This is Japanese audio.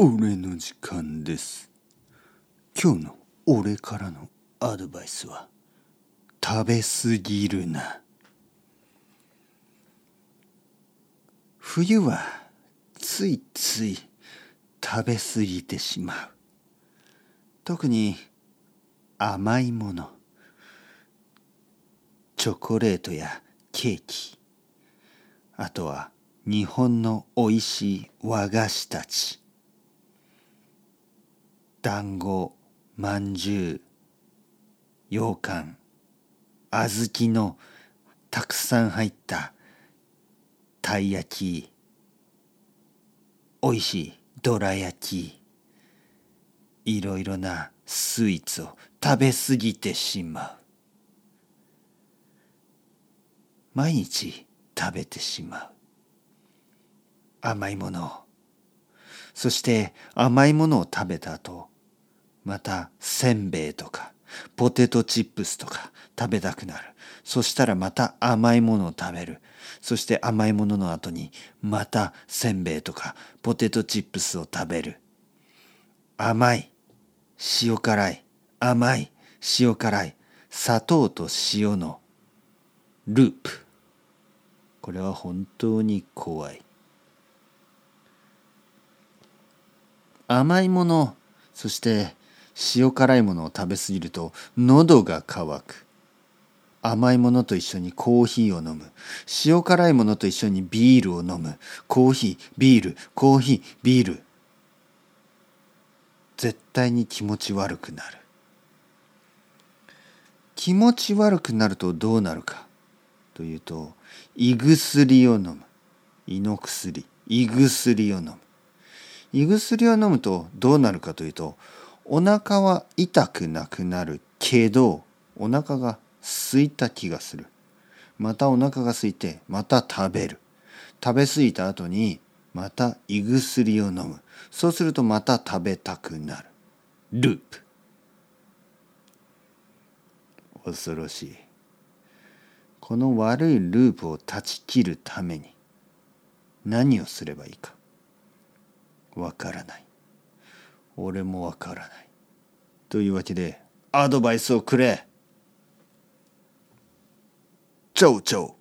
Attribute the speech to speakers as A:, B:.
A: 俺の時間です。今日の俺からのアドバイスは食べすぎるな。冬はついつい食べ過ぎてしまう。特に甘いもの。チョコレートやケーキ。あとは日本のおいしい和菓子たち。団子まんじゅう羊羹小豆のたくさん入ったたい焼きおいしいどら焼きいろいろなスイーツを食べ過ぎてしまう。毎日食べてしまう。甘いものそして甘いものを食べた後またせんべいとかポテトチップスとか食べたくなる。そしたらまた甘いものを食べる。そして甘いものの後にまたせんべいとかポテトチップスを食べる。甘い塩辛い。甘い塩辛い。砂糖と塩のループ。これは本当に怖い。甘いものそして塩辛いものを食べ過ぎると喉が渇く。甘いものと一緒にコーヒーを飲む。塩辛いものと一緒にビールを飲む。コーヒービール。コーヒービール。絶対に気持ち悪くなる。気持ち悪くなるとどうなるかというと胃薬を飲む。胃の薬。胃薬を飲む。胃薬を飲むとどうなるかというとお腹は痛くなくなるけどお腹が空いた気がする。またお腹が空いてまた食べる。食べ過ぎた後にまた胃薬を飲む。そうするとまた食べたくなる。ループ。恐ろしい。この悪いループを断ち切るために何をすればいいか。わからない。俺もわからない。というわけでアドバイスをくれ。チョウチョウ